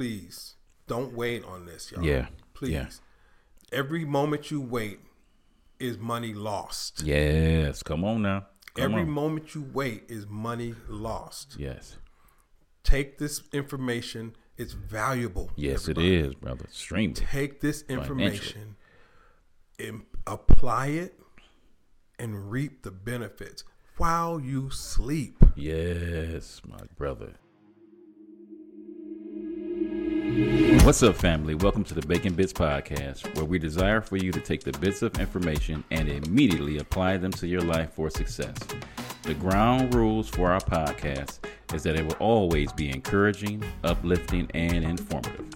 please don't wait on this, y'all. Yeah. Please. Yeah. Every moment you wait is money lost. Yes. Come on now. Come Every on. moment you wait is money lost. yes. Take this information. It's valuable. Yes, everybody. it is, brother. Stream. Take this information and apply it and reap the benefits while you sleep. Yes, my brother. What's up, family? Welcome to the Bacon Bitz Podcast, where we desire for you to take the bits of information and immediately apply them to your life for success. The ground rules for our podcast is that it will always be encouraging, uplifting, and informative.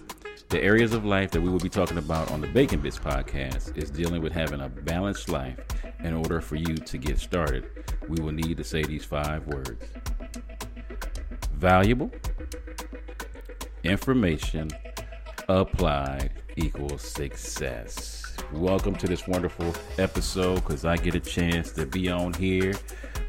The areas of life that we will be talking about on the Bacon Bitz podcast is dealing with having a balanced life. In order for you to get started, we will need to say these five words valuable, information, applied equals success. Welcome to this wonderful episode because I get a chance to be on here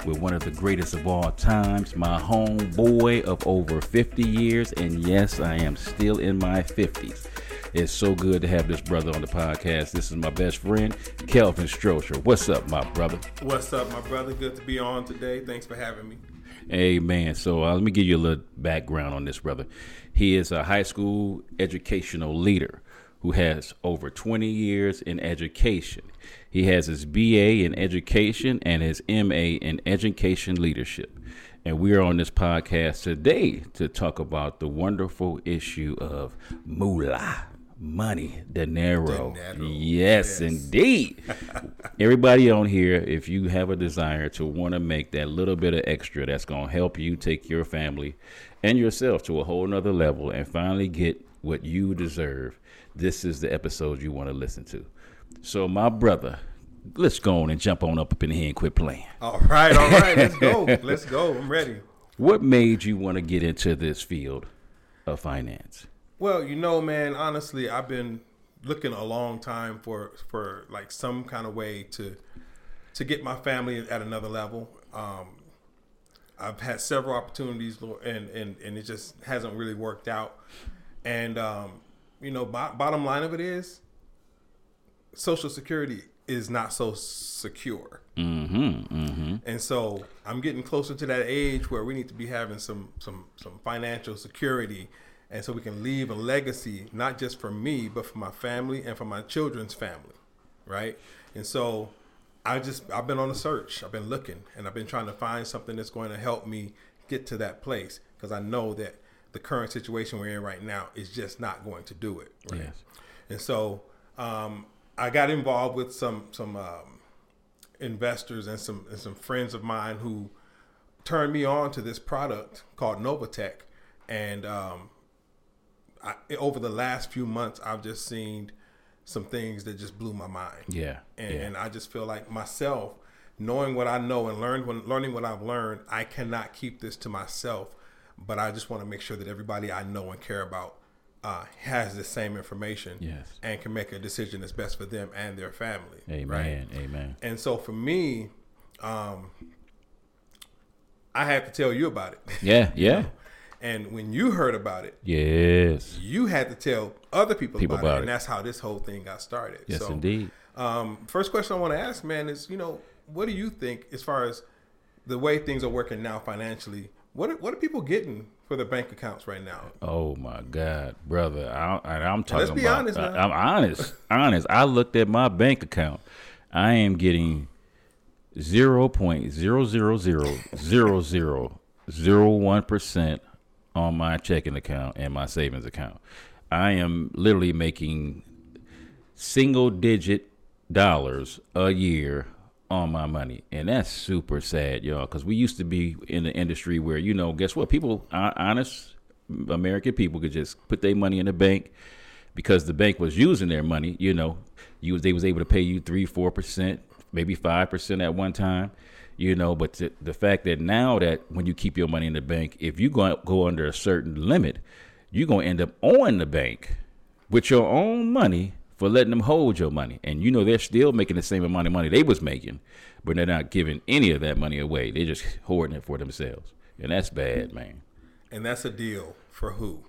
with one of the greatest of all times, my homeboy of over 50 years. And yes, I am still in my 50s. It's so good to have this brother on the podcast. This is my best friend, Kelvin Strozier. What's up, my brother? What's up, my brother? Good to be on today. Thanks for having me. Amen. So uh, let me give you a little background on this brother. He is a high school educational leader who has over 20 years in education. He has his BA in education and his MA in education leadership. And we are on this podcast today to talk about the wonderful issue of moolah, money, dinero. Dinero. Yes, Yes. indeed. Everybody on here, if you have a desire to want to make that little bit of extra that's going to help you take your family and yourself to a whole nother level and finally get what you deserve, this is the episode you want to listen to. So, my brother, let's go on and jump on up, up in here and quit playing. All right, all right. Let's go. Let's go. I'm ready. What made you want to get into this field of finance? Well, you know, man, honestly, I've been looking a long time for for like some kind of way to to get my family at another level. Um, I've had several opportunities, and and and it just hasn't really worked out. And um, you know, bo- bottom line of it is, Social Security is not so secure. Mm-hmm. Mm-hmm. And so I'm getting closer to that age where we need to be having some some some financial security, and so we can leave a legacy not just for me but for my family and for my children's family, right? And so I just I've been on a search. I've been looking, and I've been trying to find something that's going to help me get to that place because I know that the current situation we're in right now is just not going to do it. Right? Yes. And so um, I got involved with some some um, investors and some and some friends of mine who turned me on to this product called Novatech, and um, I, over the last few months, I've just seen some things that just blew my mind. Yeah. And, yeah. and I just feel like myself, knowing what I know and learned when learning what I've learned, I cannot keep this to myself. But I just want to make sure that everybody I know and care about uh, has the same information Yes. and can make a decision that's best for them and their family. Amen. Right? Amen. And so for me, um, I had to tell you about it. Yeah. Yeah. And when you heard about it, Yes. you had to tell other people, People about, about it, it. and that's how this whole thing got started. Yes, so, indeed. Um, first question I want to ask, man, is you know, what do you think as far as the way things are working now financially? What are, what are people getting for their bank accounts right now? Oh my God, brother! I, I'm talking be about. honest, man. I, am honest, honest. I looked at my bank account. I am getting zero point zero zero zero zero zero zero one percent on my checking account and my savings account. I am literally making single digit dollars a year on my money. And that's super sad y'all because we used to be in the industry where you know guess what? People honest american people could just put their money in the bank because the bank was using their money you know. You they was able to pay you three four percent maybe five percent at one time you know but the, the fact that now that when you keep your money in the bank if you go go under a certain limit you're going to end up owing the bank with your own money for letting them hold your money. And you know they're still making the same amount of money they was making, but they're not giving any of that money away. They're just hoarding it for themselves. And that's bad, man. And that's a deal for who?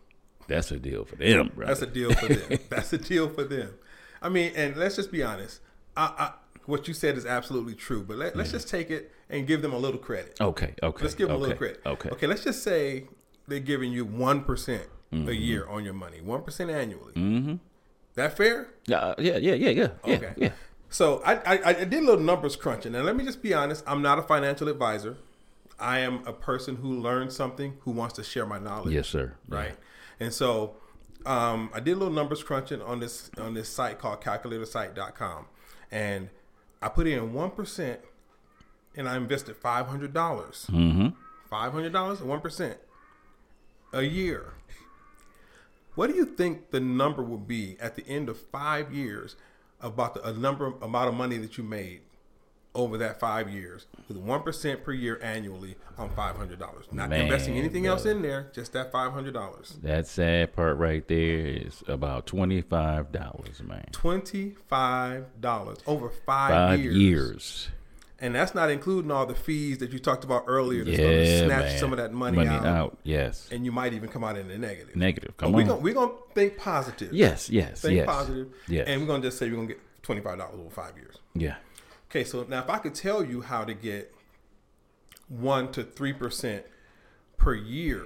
That's a deal for them, bro. That's a deal for them. That's a deal for them. I mean, and let's just be honest. I, I, what you said is absolutely true, but let, us mm. just take it and give them a little credit. Okay, okay. Let's give them okay, a little credit. Okay. Okay, let's just say they're giving you 1% Mm-hmm. a year on your money, 1% annually. Mm-hmm. That fair? Yeah, yeah, yeah, yeah, yeah. Yeah, Okay. yeah. So I, I, I did a little numbers crunching, and let me just be honest. I'm not a financial advisor. I am a person who learns something, who wants to share my knowledge. Yes, sir. Right. And so um, I did a little numbers crunching on this on this site called calculatorsite.com, and I put in one percent, and I invested five hundred dollars. Mm-hmm. Five hundred dollars, one percent a year. What do you think the number will be at the end of five years about the a number amount of money that you made over that five years with one percent per year annually on five hundred dollars? Not Man, investing anything else in there, just that five hundred dollars. That sad part right there is about twenty five dollars, man. Twenty five dollars over five, Five years. years. And that's not including all the fees that you talked about earlier. That's going to snatch man. some of that money, out, Yes. and you might even come out in the negative. Negative. But Come we're on. gonna we're gonna think positive. yes, yes, think yes. positive. Yes. and we're gonna just say we're gonna get twenty five dollars over five years. yeah. Okay, so now if I could tell you how to get one to three percent per year,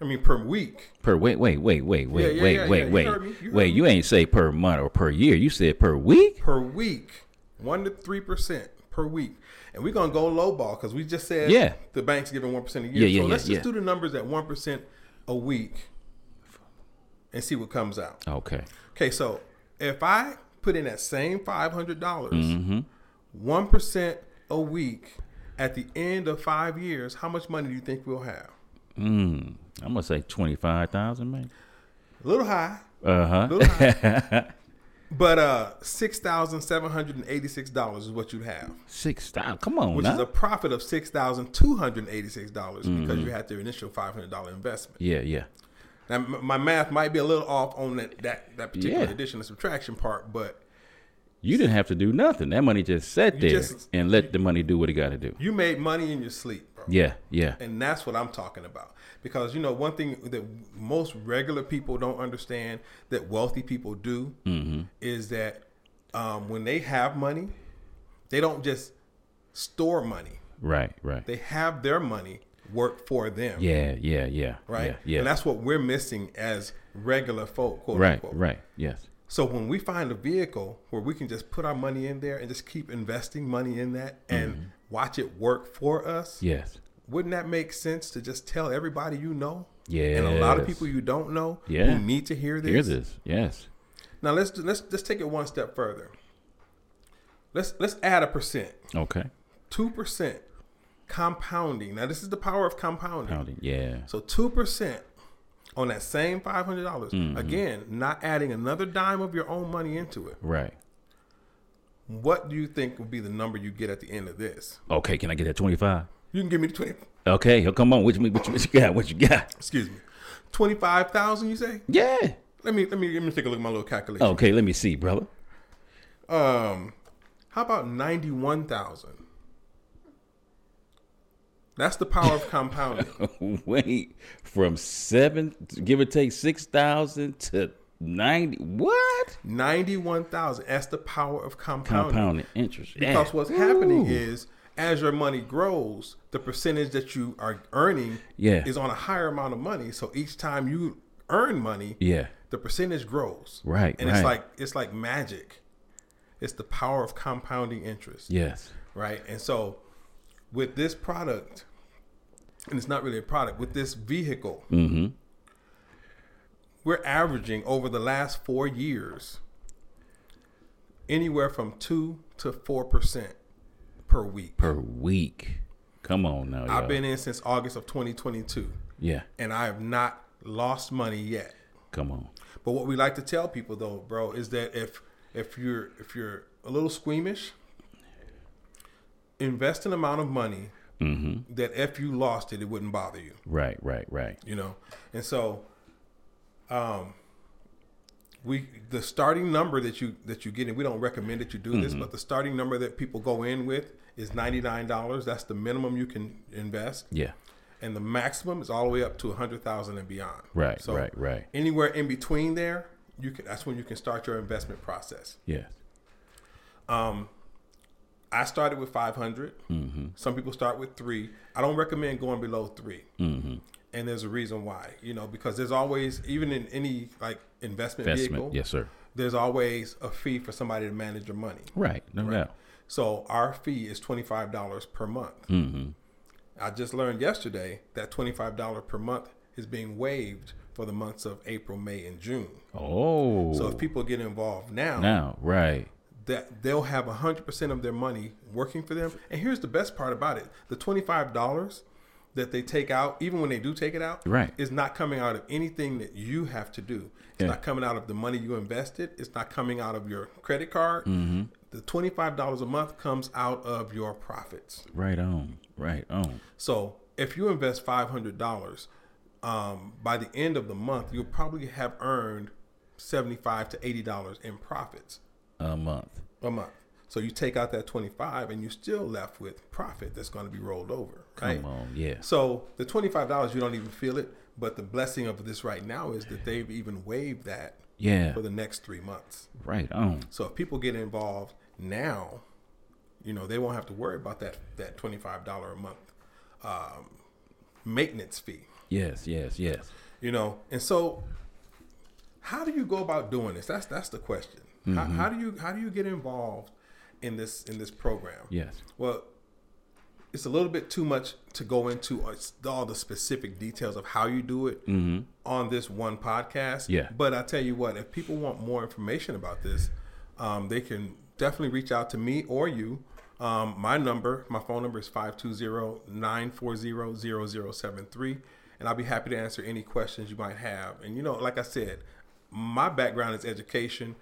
I mean per week. Per wait, wait, wait, wait, wait, Yeah, yeah, wait, yeah, wait, yeah. You wait. heard. You wait, you ain't say per month or per year. You said per week? per week, one to three percent per week, and we're gonna go low ball because we just said Yeah. the bank's giving one percent a year. Yeah, yeah, so yeah, let's just do the numbers at one percent a week and see what comes out. Okay. Okay, so if I put in that same five hundred dollars, Mm-hmm. one percent a week at the end of five years, how much money do you think we'll have? Mm, I'm gonna say twenty five thousand, man. A little high, Uh huh. But uh, six thousand seven hundred and eighty-six dollars is what you'd have. Six thousand. Come on, which now. is a profit of six thousand two hundred eighty-six dollars Mm-hmm. because you had their initial five hundred dollar investment. yeah, yeah. Now, m- my math might be a little off on that that, that particular Yeah. addition and subtraction part, but You didn't have to do nothing. That money just sat there just- and let the money do what it got to do. you made money in your sleep, bro. Yeah, yeah. And that's what I'm talking about. Because you know, one thing that most regular people don't understand that wealthy people do Mm-hmm. is that um, when they have money, they don't just store money. Right, right. They have their money work for them. Yeah, yeah, yeah. right? Yeah, yeah. And that's what we're missing as regular folk, quote right, unquote. right. Yes. So when we find a vehicle where we can just put our money in there and just keep investing money in that and Mm-hmm. Watch it work for us, Yes. wouldn't that make sense to just tell everybody you know? Yes. And a lot of people you don't know Yeah. who need to hear this. Hear this. Yes. Now let's do- let's let's take it one step further. Let's let's add a percent. Okay. Two percent compounding. Now this is the power of compounding. Pounding. Yeah. So two percent on that same five hundred dollars. Mm-hmm. Again, not adding another dime of your own money into it. Right. What do you think will be the number you get at the end of this? Okay. Can I get that twenty five? You can give me the twenty. Okay. Oh, come on. What you, what you, what you got? What you got? Excuse me, twenty five thousand. You say? Yeah. Let me let me let me take a look at my little calculation. Okay. Let me see, brother. Um, how about ninety one thousand? That's the power of compounding. Wait. From seven, give or take six thousand to ninety. What? Ninety one thousand. That's the power of compounding. Compounding interest. Yeah. Because what's happening is as your money grows, the percentage that you are earning Yeah. is on a higher amount of money. So each time you earn money, Yeah. the percentage grows. Right, And right. it's like it's like magic. It's the power of compounding interest. Yes. Right. And so with this product, and it's not really a product, with this vehicle, Mm-hmm. We're averaging over the last four years anywhere from two to four percent per week. Per week. Come on now. I've y'all. been in since August of 2022, Yeah. and I have not lost money yet. Come on. But what we like to tell people, though, bro, is that if if you're if you're a little squeamish, invest an amount of money Mm-hmm. that if you lost it, it wouldn't bother you. Right. Right. Right. You know, and so, um, we the starting number that you that you get, and we don't recommend that you do this, but the starting number that people go in with is ninety nine dollars. That's the minimum you can invest. Yeah. and the maximum is all the way up to a hundred thousand and beyond. Right, So right, right. Anywhere in between there, you can. That's when you can start your investment process. Yes. Um, I started with 500. Mm-hmm. Some people start with three. I don't recommend going below 3 Mm-hmm. And there's a reason why, you know, because there's always, even in any like investment, Investment. vehicle, Yes, sir. there's always a fee for somebody to manage your money. Right. No doubt. So our fee is $25 per month. Mm-hmm. I just learned yesterday that $25 per month is being waived for the months of April, May, and June. Oh. So if people get involved now, now, right. that they'll have 100% of their money working for them. And here's the best part about it. The $25 that they take out, even when they do take it out, Right. is not coming out of anything that you have to do. It's Yeah. not coming out of the money you invested. It's not coming out of your credit card. Mm-hmm. The $25 a month comes out of your profits. Right on. Right on. So if you invest $500, um, by the end of the month, you'll probably have earned 75 to $80 in profits A month. a month. So you take out that 25 and you're still left with profit that's going to be rolled over. Right? Come on. Yeah. So the $25, you don't even feel it. But the blessing of this right now is that they've even waived that Yeah. for the next three months. Right on. So if people get involved now, you know, they won't have to worry about that, that $25 a month um, maintenance fee, Yes. Yes. Yes. you know? And so how do you go about doing this? That's, that's the question. How, how do you, how do you get involved in this, in this program? Yes. Well, it's a little bit too much to go into all the specific details of how you do it on this one podcast. Yeah. But I tell you what, if people want more information about this, um, they can definitely reach out to me or you. Um, my number, my phone number is 520-940-0073. And I'll be happy to answer any questions you might have. And, you know, like I said, my background is education.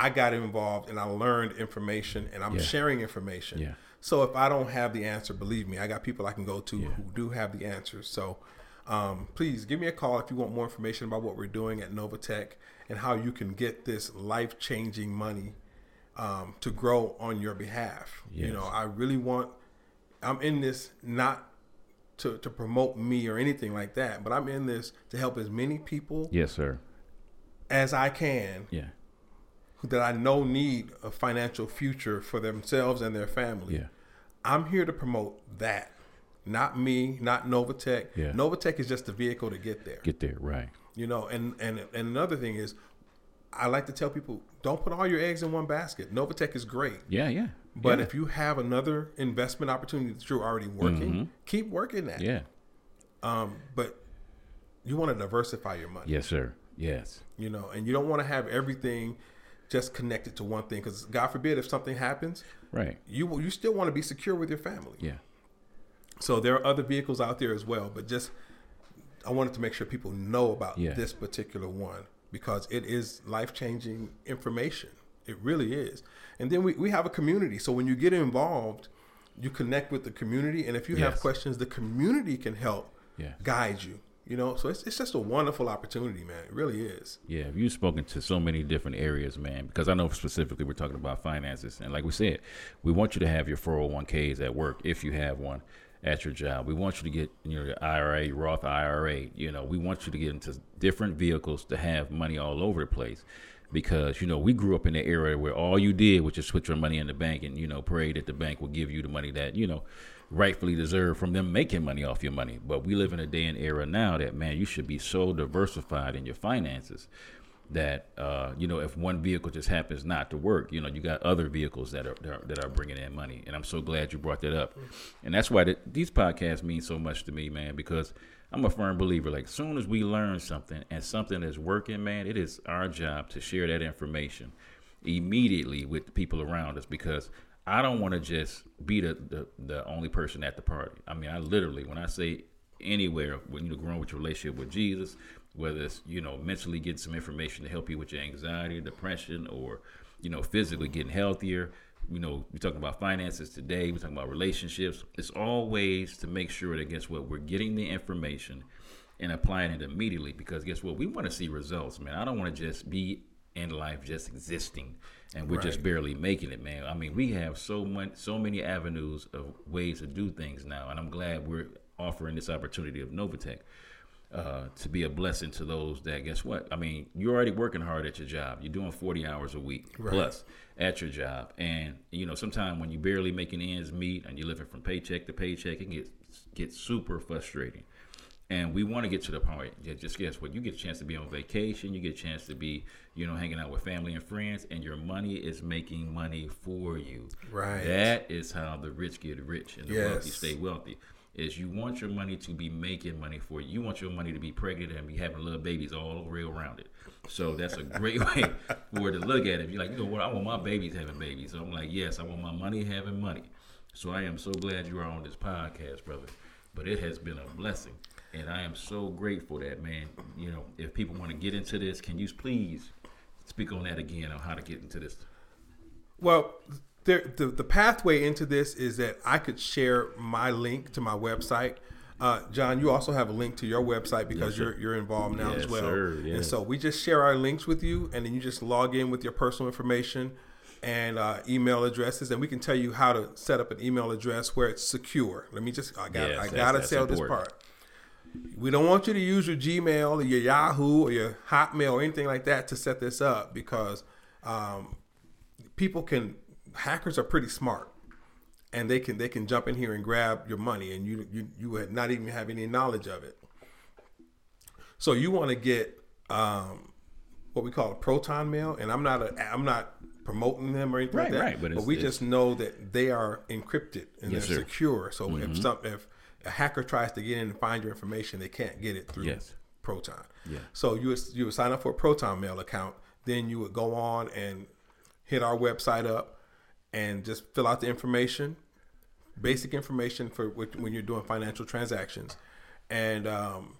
I got involved and I learned information and I'm Yeah. sharing information. Yeah. So if I don't have the answer, believe me, I got people I can go to who do have the answers. So um, please give me a call if you want more information about what we're doing at Novatech and how you can get this life changing money um, to grow on your behalf. You know, I really want, I'm in this not to, to promote me or anything like that, but I'm in this to help as many people Yes, sir. as I can Yeah. That I know need a financial future for themselves and their family. Yeah. I'm here to promote that. Not me, not Novatech. Yeah. Novatech is just the vehicle to get there. Get there. Right. You know, and, and and another thing is I like to tell people don't put all your eggs in one basket. Novatech is great. Yeah. Yeah. But yeah. if you have another investment opportunity that you're already working, keep working that. yeah. Um, but you want to diversify your money. Yes, sir. Yes. you know, and you don't want to have everything just connected to one thing because God forbid if something happens, Right. you you still want to be secure with your family. Yeah. So there are other vehicles out there as well, but just I wanted to make sure people know about Yeah. this particular one because it is life changing information. It really is. And then we, we have a community. So when you get involved, you connect with the community, and if you have questions, the community can help Yeah. guide you. You know, so it's, it's just a wonderful opportunity, man. It really is. Yeah, you've spoken to so many different areas, man. Because I know specifically we're talking about finances, and like we said, we want you to have your 401ks at work if you have one at your job. We want you to get your IRA, Roth IRA. You know, we want you to get into different vehicles to have money all over the place. Because you know we grew up in the era where all you did was just put your money in the bank and you know pray that the bank will give you the money that you know rightfully deserve from them making money off your money. But we live in a day and era now that man, you should be so diversified in your finances that uh, you know if one vehicle just happens not to work, you know you got other vehicles that are that are, that are bringing in money. And I'm so glad you brought that up. And that's why the, these podcasts mean so much to me, man, because I'm a firm believer. Like, as soon as we learn something and something is working, man, it is our job to share that information immediately with the people around us because I don't want to just be the, the, the only person at the party. I mean, I literally, when I say anywhere, when you're growing with your relationship with Jesus, whether it's, you know, mentally getting some information to help you with your anxiety, depression, or, you know, physically getting healthier, you know, we're talking about finances today, we're talking about relationships. It's all ways to make sure that, guess what, we're getting the information and applying it immediately because guess what? We want to see results, man. I don't want to just be in life just existing and we're just barely making it, man. I mean, we have so much, so many avenues of ways to do things now, and I'm glad we're offering this opportunity of Novatech uh, to be a blessing to those that guess what? I mean, you're already working hard at your job. You're doing 40 hours a week Right. plus at your job, and you know sometimes when you're barely making ends meet and you're living from paycheck to paycheck, it gets, get get super frustrating. And we want to get to the point. Yeah, just guess what? You get a chance to be on vacation. You get a chance to be, you know, hanging out with family and friends, and your money is making money for you. Right. That is how the rich get rich and the wealthy stay wealthy. Is you want your money to be making money for you. You want your money to be pregnant and be having little babies all over around it. So that's a great way for it to look at it. You're like, you know what? I want my babies having babies. So I'm like, yes, I want my money having money. So I am so glad you are on this podcast, brother. But it has been a blessing. And I am so grateful that, man, you know, if people want to get into this, can you please speak on that again on how to get into this? Well, there, the the pathway into this is that I could share my link to my website. Uh, John, you also have a link to your website because Yes, you're you're involved now Yes, as well. sir, And so we just share our links with you, and then you just log in with your personal information and uh, email addresses, and we can tell you how to set up an email address where it's secure. Let me just I got Yes, I gotta sell this part. We don't want you to use your Gmail or your Yahoo or your Hotmail or anything like that to set this up because um, people can hackers are pretty smart and they can they can jump in here and grab your money and you you you would not even have any knowledge of it. So you want to get um, what we call a proton mail, and I'm not a I'm not promoting them or anything Right, like that. right, but but we just know that they are encrypted and Yes, they're sir. Mm-hmm. secure. So if some if a hacker tries to get in and find your information, they can't get it through Yes. Proton. Yeah. So you would, you would sign up for a Proton Mail account. Then you would go on and hit our website up and just fill out the information, basic information for wh- when you're doing financial transactions, and um,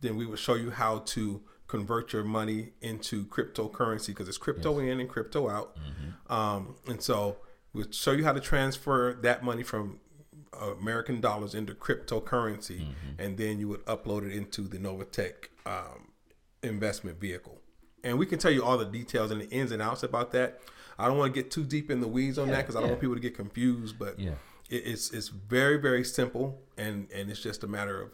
then we would show you how to convert your money into cryptocurrency because it's crypto in and crypto out. Um, and so we'll show you how to transfer that money from American dollars into cryptocurrency, and then you would upload it into the Novatech um, investment vehicle. And we can tell you all the details and the ins and outs about that. I don't want to get too deep in the weeds on that because I don't yeah. want people to get confused. But Yeah. it, it's it's very very simple, and and it's just a matter of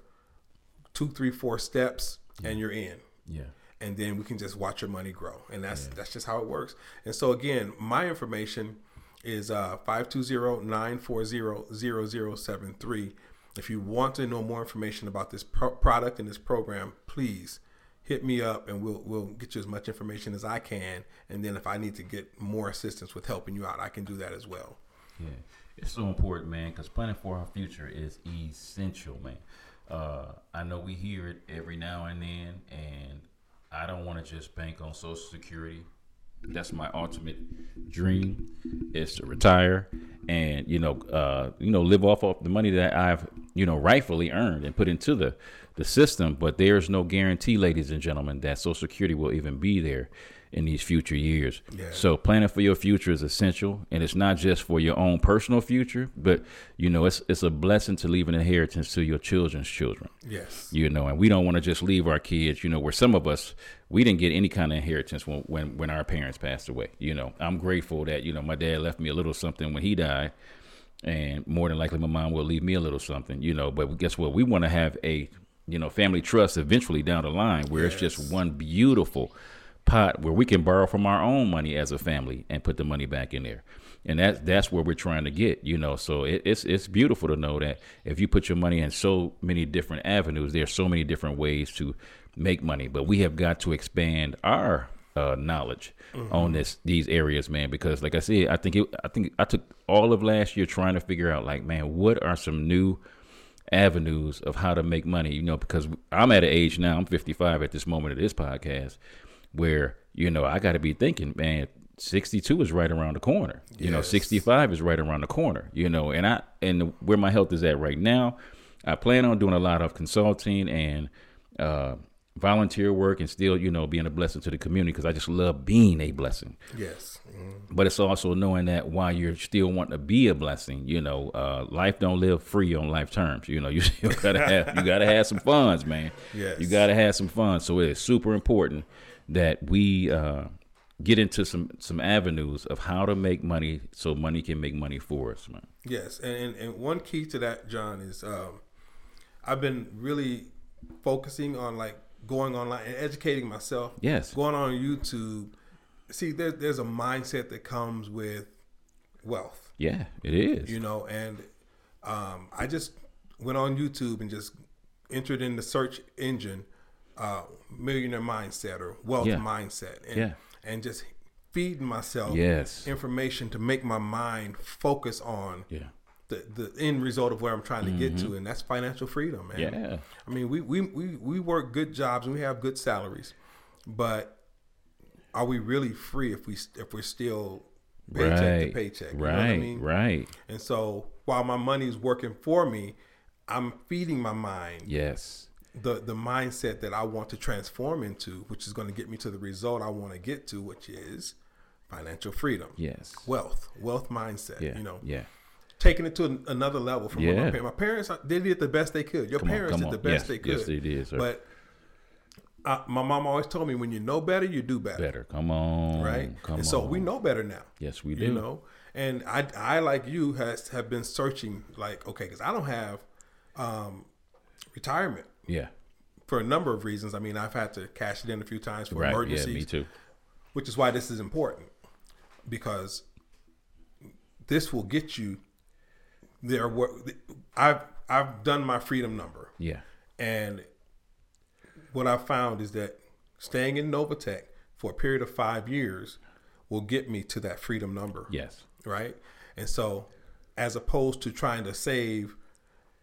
two, three, four steps, and you're in Yeah. and then we can just watch your money grow and that's that's just how it works and so again my information is uh 520-940-0073 if you want to know more information about this pro- product and this program please hit me up and we'll we'll get you as much information as I can and then if I need to get more assistance with helping you out I can do that as well Yeah, it's so important, man, because planning for our future is essential, man. Uh, I know we hear it every now and then, and I don't want to just bank on Social Security. That's my ultimate dream is to retire and you know, uh, you know, live off of the money that I've you know rightfully earned and put into the the system. But there's no guarantee, ladies and gentlemen, that Social Security will even be there in these future years. Yeah. So planning for your future is essential, and it's not just for your own personal future, but you know, it's it's a blessing to leave an inheritance to your children's children. yes You know, and we don't want to just leave our kids. You know, where some of us we didn't get any kind of inheritance when when when our parents passed away. You know, I'm grateful that you know my dad left me a little something when he died, and more than likely my mom will leave me a little something. You know, but guess what? We want to have a you know family trust eventually down the line where it's just one beautiful pot where we can borrow from our own money as a family and put the money back in there. And that's that's where we're trying to get, you know. So it, it's it's beautiful to know that if you put your money in so many different avenues, there's so many different ways to make money. But we have got to expand our uh, knowledge on this these areas, man. Because like I said, I think it, I think I took all of last year trying to figure out, like, man, what are some new avenues of how to make money, you know, because I'm at an age now, I'm 55 at this moment of this podcast, where, you know, I got to be thinking, man, 62 is right around the corner. You know, 65 is right around the corner, you know, and I, and where my health is at right now, I plan on doing a lot of consulting and, uh, volunteer work and still, you know, being a blessing to the community because I just love being a blessing yes Mhm. but it's also knowing that while you're still wanting to be a blessing, you know, uh, life don't live free on life terms. You know, you still gotta have you gotta have some funds, man. Yes. You gotta have some funds. So it is super important that we uh, get into some some avenues of how to make money so money can make money for us, man. Yes, and, and, and one key to that, John, is um, I've been really focusing on like going online and educating myself. Yes. Going on YouTube. See, there, there's a mindset that comes with wealth, Yeah, it is. you know, and um, I just went on YouTube and just entered in the search engine uh, millionaire mindset or wealth Yeah. mindset and, Yeah. and just feeding myself Yes. information to make my mind focus on Yeah. the, the end result of where I'm trying to get to, and that's financial freedom, man. Mm-hmm. Yeah. I mean, we, we, we, we work good jobs and we have good salaries, but are we really free if we if we're still paycheck right. to paycheck? Right. I mean? Right. And so while my money is working for me, I'm feeding my mind Yes. The the mindset that I want to transform into, which is going to get me to the result I want to get to, which is financial freedom, Yes. wealth, wealth mindset. Yeah. You know, Yeah. taking it to an- another level from what Yeah. my parents. My parents, uh, they did the best they could. Your Come parents come did on. the best Yes, they could. yes, they did, sir. But uh, my mom always told me, when you know better, you do better. Better. Come on. Right. Come and on. so we know better now. Yes, we do. You know, and I, I like you has have been searching like okay, because I don't have um, retirement Yeah. for a number of reasons. I mean, I've had to cash it in a few times for Right. Yeah. emergencies Me too. which is why this is important because this will get you there I've I've done my freedom number Yeah. and what I found is that staying in Novatech for a period of 5 years will get me to that freedom number Yes. right and so as opposed to trying to save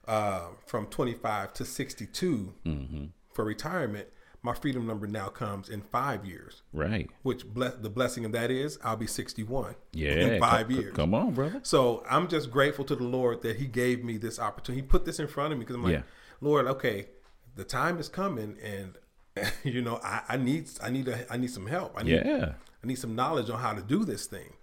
uh, from 25 to 62 Mm-hmm. for retirement my freedom number now comes in 5 years Right. which bless, the blessing of that is I'll be 61 Yeah. in five co- years. Come on, brother. So I'm just grateful to the Lord that He gave me this opportunity. He put this in front of me because I'm like, Yeah. Lord, okay, the time is coming, and you know, I, I need, I need, a, I need some help. I need, Yeah. I need some knowledge on how to do this thing,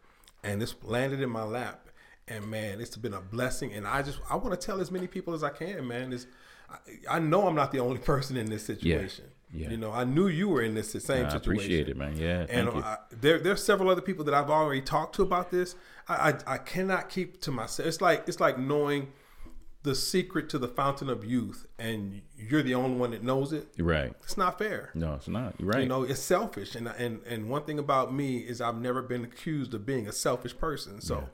and this landed in my lap, and man, it's been a blessing. And I just, I want to tell as many people as I can, man. Is I, I know I'm not the only person in this situation. Yeah. You know, I knew you were in this same I situation. appreciate it, man. Yeah. And Thank you. I, there, there's several other people that I've already talked to about this. I, I, I cannot keep to myself. It's like it's like knowing the secret to the fountain of youth, and you're the only one that knows it. Right. It's not fair. No, it's not. You're right. You know, it's selfish. And and and one thing about me is I've never been accused of being a selfish person. So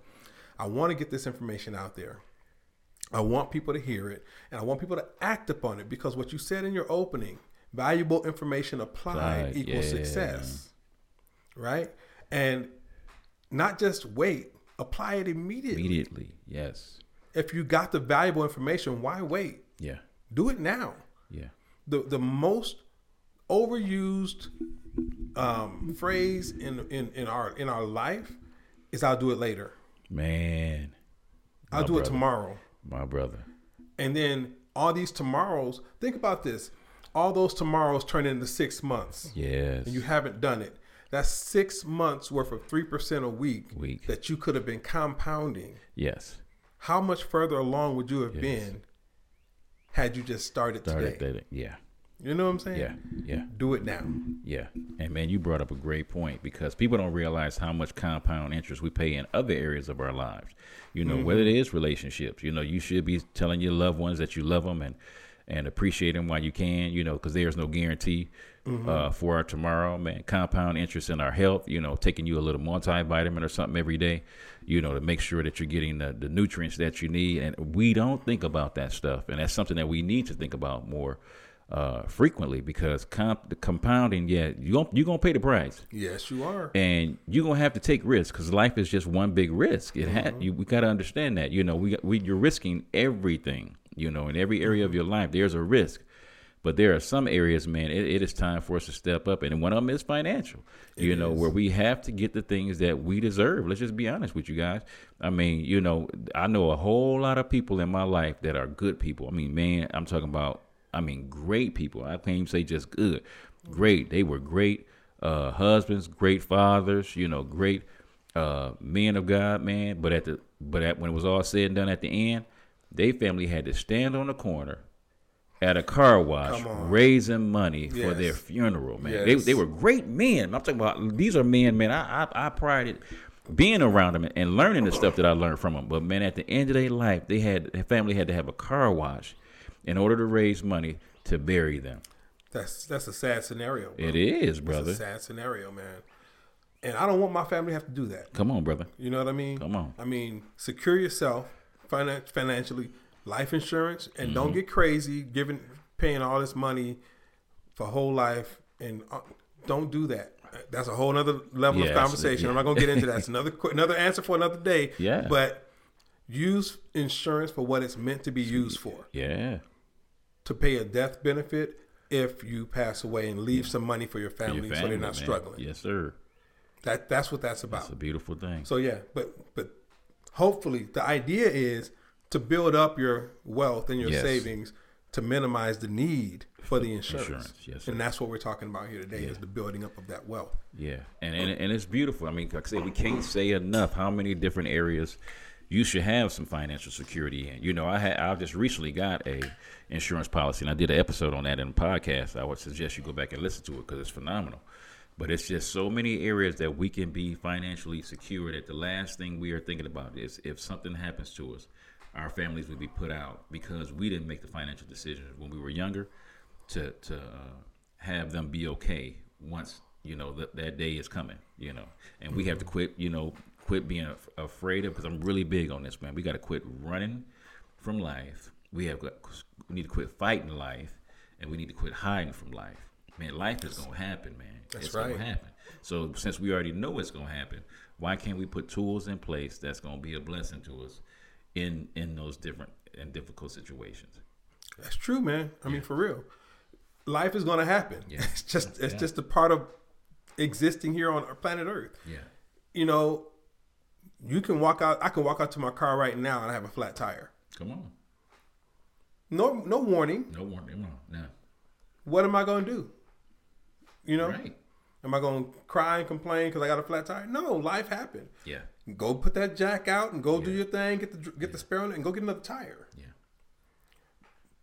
I want to get this information out there. I want people to hear it, and I want people to act upon it because what you said in your opening, valuable information applied Applied, equals yeah. success. Right? And not just wait, apply it immediately. Immediately. Yes. If you got the valuable information, why wait? Yeah. Do it now Yeah. the the most overused um, phrase in, in in our in our life is "I'll do it later." Man. I'll do it tomorrow, My brother. and then all these tomorrows. Think about this: all those tomorrows turn into six months, Yes. and you haven't done it. That's six months worth of three percent a week, Week. that you could have been compounding. yes. How much further along would you have been had you just started, Started today? that. Yeah. You know what I'm saying? Yeah. Yeah. Do it now. Yeah. And man, you brought up a great point because people don't realize how much compound interest we pay in other areas of our lives. You know, whether it is relationships, you know, you should be telling your loved ones that you love them and and appreciate them while you can, you know, because there's no guarantee uh, for our tomorrow, man. Compound interest in our health, you know, taking you a little multivitamin or something every day, you know, to make sure that you're getting the, the nutrients that you need. And we don't think about that stuff. And that's something that we need to think about more uh, frequently because comp- the compounding, yeah, you gon- you're going to pay the price Yes, you are. and you're gonna have to take risks because life is just one big risk. It had you. We gotta understand that. You know, we, we you're risking everything. You know, in every area of your life, there's a risk. But there are some areas, man. It, it is time for us to step up, and one of them is financial. you know, where we have to get the things that we deserve. Let's just be honest with you guys. I mean, you know, I know a whole lot of people in my life that are good people. I mean, man, I'm talking about. I mean, great people. I can't even say just good. Great. They were great uh, husbands, great fathers. You know, great uh, men of God, man. But at the but at when it was all said and done at the end, they family had to stand on the corner at a car wash raising money for their funeral, man. They they were great men. I'm talking about these are men, man. I I, I prided being around them and learning the stuff that I learned from them. But man, at the end of their life, they had their family had to have a car wash in order to raise money to bury them. That's that's a sad scenario. Bro. It is, brother. It's a sad scenario, man. And I don't want my family to have to do that. Come on, brother. You know what I mean? Come on. I mean, secure yourself finan- financially, life insurance, and Mm-hmm. don't get crazy giving paying all this money for whole life, and uh, don't do that. That's a whole other level of conversation. I'm not gonna get into that. It's another another answer for another day. Yeah. But use insurance for what it's meant to be used for. Yeah. To pay a death benefit if you pass away and leave some money for your For family, your so they're not man. struggling. Yes, sir. That that's what that's about. It's a beautiful thing. So yeah, but but hopefully the idea is to build up your wealth and your Yes. savings to minimize the need for the insurance. Insurance, yes, sir. and that's what we're talking about here today is the building up of that wealth. Yeah, and, and and it's beautiful. I mean, like I said, we can't say enough how many different areas you should have some financial security in. You know, I had I just recently got a insurance policy, and I did an episode on that in the podcast. I would suggest you go back and listen to it because it's phenomenal. But it's just so many areas that we can be financially secure that the last thing we are thinking about is if something happens to us, our families would be put out because we didn't make the financial decisions when we were younger to to uh, have them be okay once you know that that day is coming. You know, and we have to quit. You know, quit being af- afraid of because I'm really big on this, man. We got to quit running from life. We have got, we need to quit fighting life, and we need to quit hiding from life. Man, life is gonna happen, man. That's it's right. gonna happen. So since we already know it's gonna happen, why can't we put tools in place that's gonna be a blessing to us in in those different and difficult situations? That's true, man. I mean, for real, life is going to happen. Yeah. It's just it's Yeah. just a part of existing here on our planet Earth. Yeah. You know, you can walk out. I can walk out to my car right now and I have a flat tire. Come on. No, no warning. No warning. No. No. What am I going to do? You know, Right. Am I going to cry and complain because I got a flat tire? No, life happened. Yeah. Go put that jack out and go do your thing. Get the get the spare on it and go get another tire. Yeah.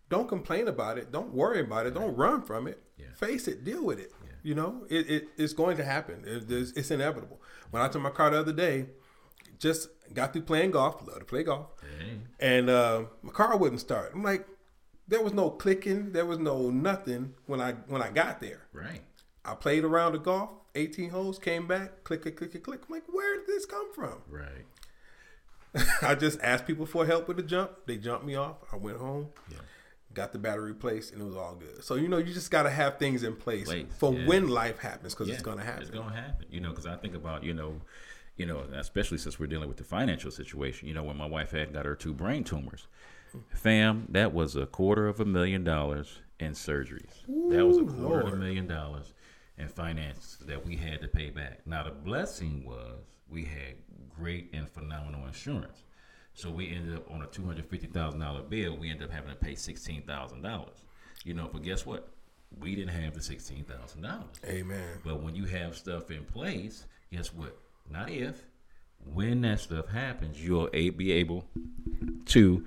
Don't complain about it. Don't worry about it. Don't run from it. Yeah. Face it. Deal with it. You know, it, it it's going to happen. It, it's, it's inevitable. When I took my car the other day, just got through playing golf. Love to play golf, and uh, my car wouldn't start. I'm like, there was no clicking. There was no nothing when I when I got there. Right. I played around the golf, 18 holes, came back, click, click, click, click. I'm like, where did this come from? Right. I just asked people for help with the jump. They jumped me off. I went home, Yeah. got the battery replaced, and it was all good. So, you know, you just got to have things in place, Place, for yeah. when life happens because Yeah, it's going to happen. It's gonna happen. You know, because I think about you know, you know, especially since we're dealing with the financial situation. You know, when my wife had got her two brain tumors, fam, that was a quarter of a million dollars in surgeries. that was a Ooh, quarter of a million dollars in finance that we had to pay back. Now the blessing was we had great and phenomenal insurance. So we ended up on a two hundred fifty thousand dollar bill. We ended up having to pay sixteen thousand dollars. You know, but guess what? We didn't have the sixteen thousand dollars. Amen. But when you have stuff in place, guess what? Not if, when that stuff happens, you'll a- be able to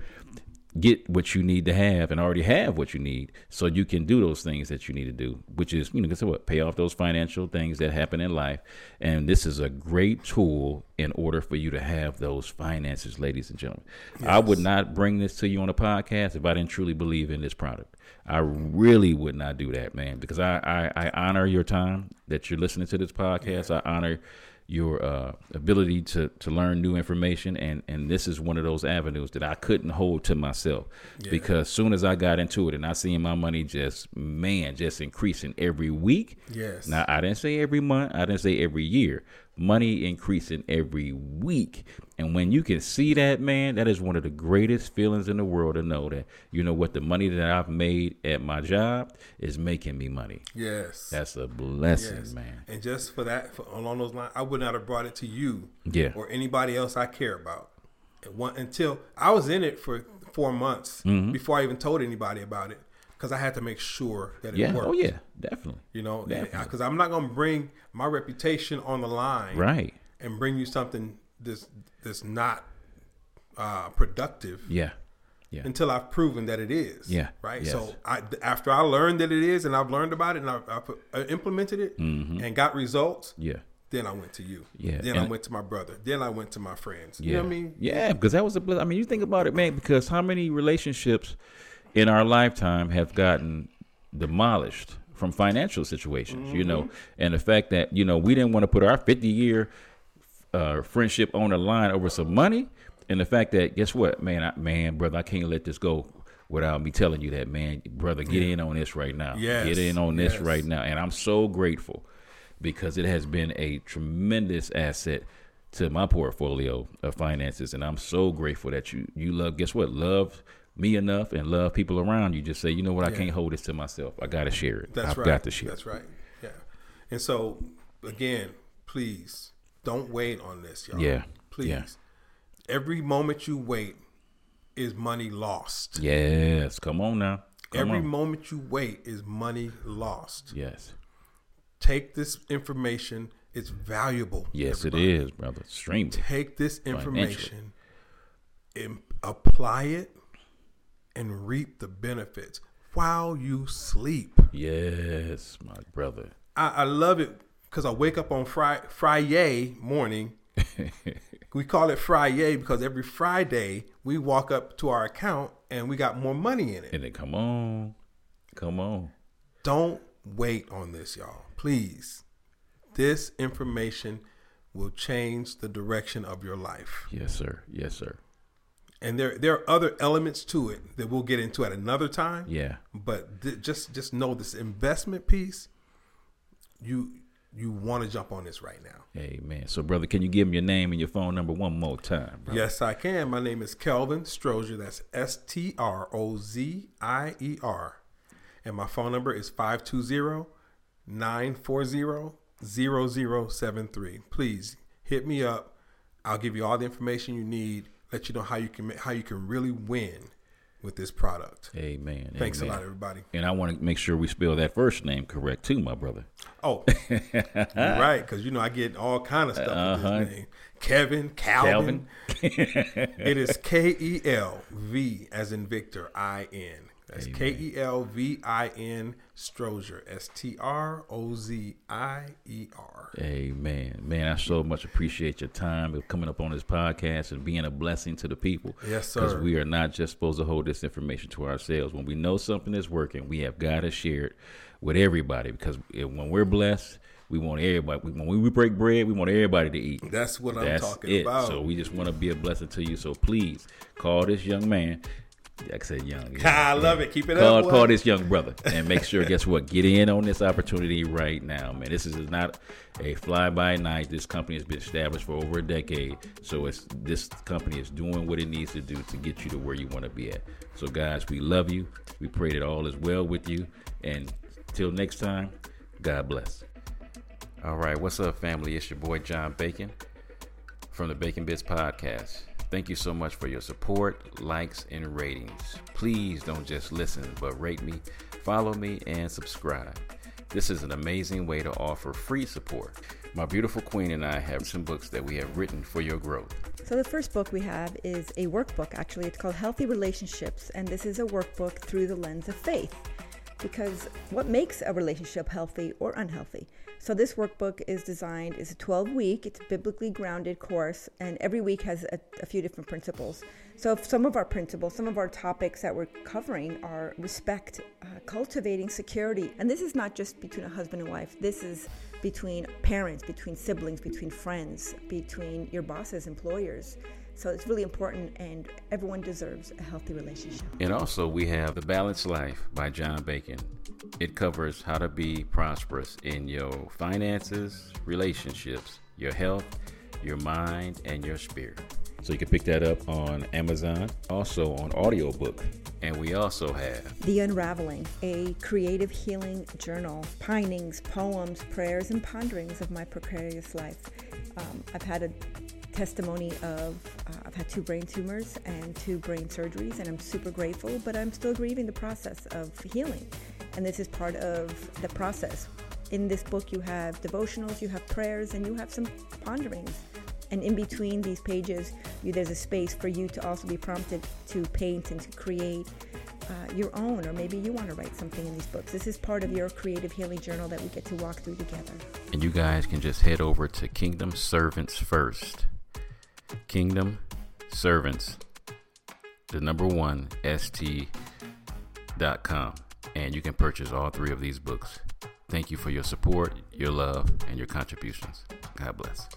get what you need to have and already have what you need so you can do those things that you need to do which is you know guess what? Pay off those financial things that happen in life. And this is a great tool in order for you to have those finances ladies and gentlemen. I would not bring this to you on a podcast if i didn't truly believe in this product. I really would not do that man because i i, I honor your time that you're listening to this podcast. I honor your uh, ability to, to learn new information and, and this is one of those avenues that I couldn't hold to myself because soon as I got into it and I seen my money just man just increasing every week. Yes. Now I didn't say every month, I didn't say every year. Money increasing every week. And when you can see that, man, that is one of the greatest feelings in the world to know that you know what the money that I've made at my job is making me money. Yes. That's a blessing, yes. man. And just for that, for, along those lines, I would not have brought it to you Yeah. or anybody else I care about until I was in it for four months Mm-hmm. before I even told anybody about it because I had to make sure that it Yeah. worked. Oh yeah, definitely. You know, because I'm not going to bring my reputation on the line Right. and bring you something that's that's not uh, productive Yeah. Yeah. until I've proven that it is. Yeah. Right. Yes. So I, after I learned that it is, and I've learned about it, and I've, I've uh, implemented it and got results, Yeah. then I went to you. Mm-hmm. Yeah, Then I went to my brother. Then I went to my friends. Yeah. You know what I mean? Yeah, because that was a. bl- I mean, you think about it, man. Because how many relationships in our lifetime have gotten demolished from financial situations, mm-hmm. you know, mm-hmm. and the fact that you know we didn't want to put our 50 year uh, friendship on the line over some money, and the fact that guess what, man, I, man, brother, I can't let this go without me telling you that, man, brother, get yeah. in on this right now. Yes. Get in on this yes. right now, and I'm so grateful because it has been a tremendous asset to my portfolio of finances, and I'm so grateful that you you love. Guess what? Love me enough and love people around you. Just say, you know what? I can't hold this to myself. I got to share it. That's I've right. got to share. That's right. Yeah. And so again, please don't wait on this, y'all. Yeah. Please. Yeah. Every moment you wait is money lost. Yes. Come on now. Come Every on. moment you wait is money lost. Yes. Take this information it's valuable. Yes, everybody. it is, brother. Stream. Take this information and apply it and reap the benefits while you sleep. Yes, my brother. I, I love it because I wake up on Friday, Friday morning. we call it Friday because every Friday we walk up to our account and we got more money in it. And then come on, come on. Don't wait on this, y'all. Please. This information will change the direction of your life. Yes, sir. Yes, sir. And there there are other elements to it that we'll get into at another time. Yeah. But th- just just know this investment piece you you want to jump on this right now. Amen. So, brother, can you give me your name and your phone number one more time? Brother? Yes, I can. My name is Kelvin Strozier. That's S T R O Z I E R. And my phone number is 520 940 0073. Please hit me up. I'll give you all the information you need. Let you know how you can how you can really win with this product. Amen. Thanks Amen. a lot, everybody. And I want to make sure we spell that first name correct too, my brother. Oh, right, because you know I get all kind of stuff uh-huh. with this uh-huh. name. Kevin, Calvin. Calvin. it is K E L V as in Victor I N. That's K E L V I N Strozier. S T R O Z I E R. Amen. Man, I so much appreciate your time of coming up on this podcast and being a blessing to the people. Yes, sir. Because we are not just supposed to hold this information to ourselves. When we know something is working, we have got to share it with everybody because when we're blessed, we want everybody. When we break bread, we want everybody to eat. That's what That's I'm talking it. about. So we just want to be a blessing to you. So please call this young man like I said, young. I love it. Keep it call, up. Call this young brother and make sure. guess what? Get in on this opportunity right now, man. This is not a fly by night. This company has been established for over a decade, so it's this company is doing what it needs to do to get you to where you want to be at. So, guys, we love you. We pray that all is well with you, and till next time, God bless. All right, what's up, family? It's your boy John Bacon from the Bacon Bitz Podcast. Thank you so much for your support, likes, and ratings. Please don't just listen, but rate me, follow me, and subscribe. This is an amazing way to offer free support. My beautiful queen and I have some books that we have written for your growth. So, the first book we have is a workbook, actually. It's called Healthy Relationships, and this is a workbook through the lens of faith. Because what makes a relationship healthy or unhealthy? So this workbook is designed, it's a 12 week, it's a biblically grounded course, and every week has a, a few different principles. So some of our principles, some of our topics that we're covering are respect, uh, cultivating security. And this is not just between a husband and wife, this is between parents, between siblings, between friends, between your bosses, employers. So it's really important, and everyone deserves a healthy relationship. And also, we have The Balanced Life by John Bacon. It covers how to be prosperous in your finances, relationships, your health, your mind, and your spirit. So you can pick that up on Amazon, also on audiobook. And we also have The Unraveling, a creative healing journal, pinings, poems, prayers, and ponderings of my precarious life. Um, I've had a testimony of uh, I've had two brain tumors and two brain surgeries, and I'm super grateful, but I'm still grieving the process of healing. And this is part of the process. In this book, you have devotionals, you have prayers, and you have some ponderings. And in between these pages, you, there's a space for you to also be prompted to paint and to create uh, your own, or maybe you want to write something in these books. This is part of your creative healing journal that we get to walk through together. And you guys can just head over to Kingdom Servants First Kingdom Servants, the number one ST bookstore.com, and you can purchase all three of these books. Thank you for your support, your love, and your contributions. God bless.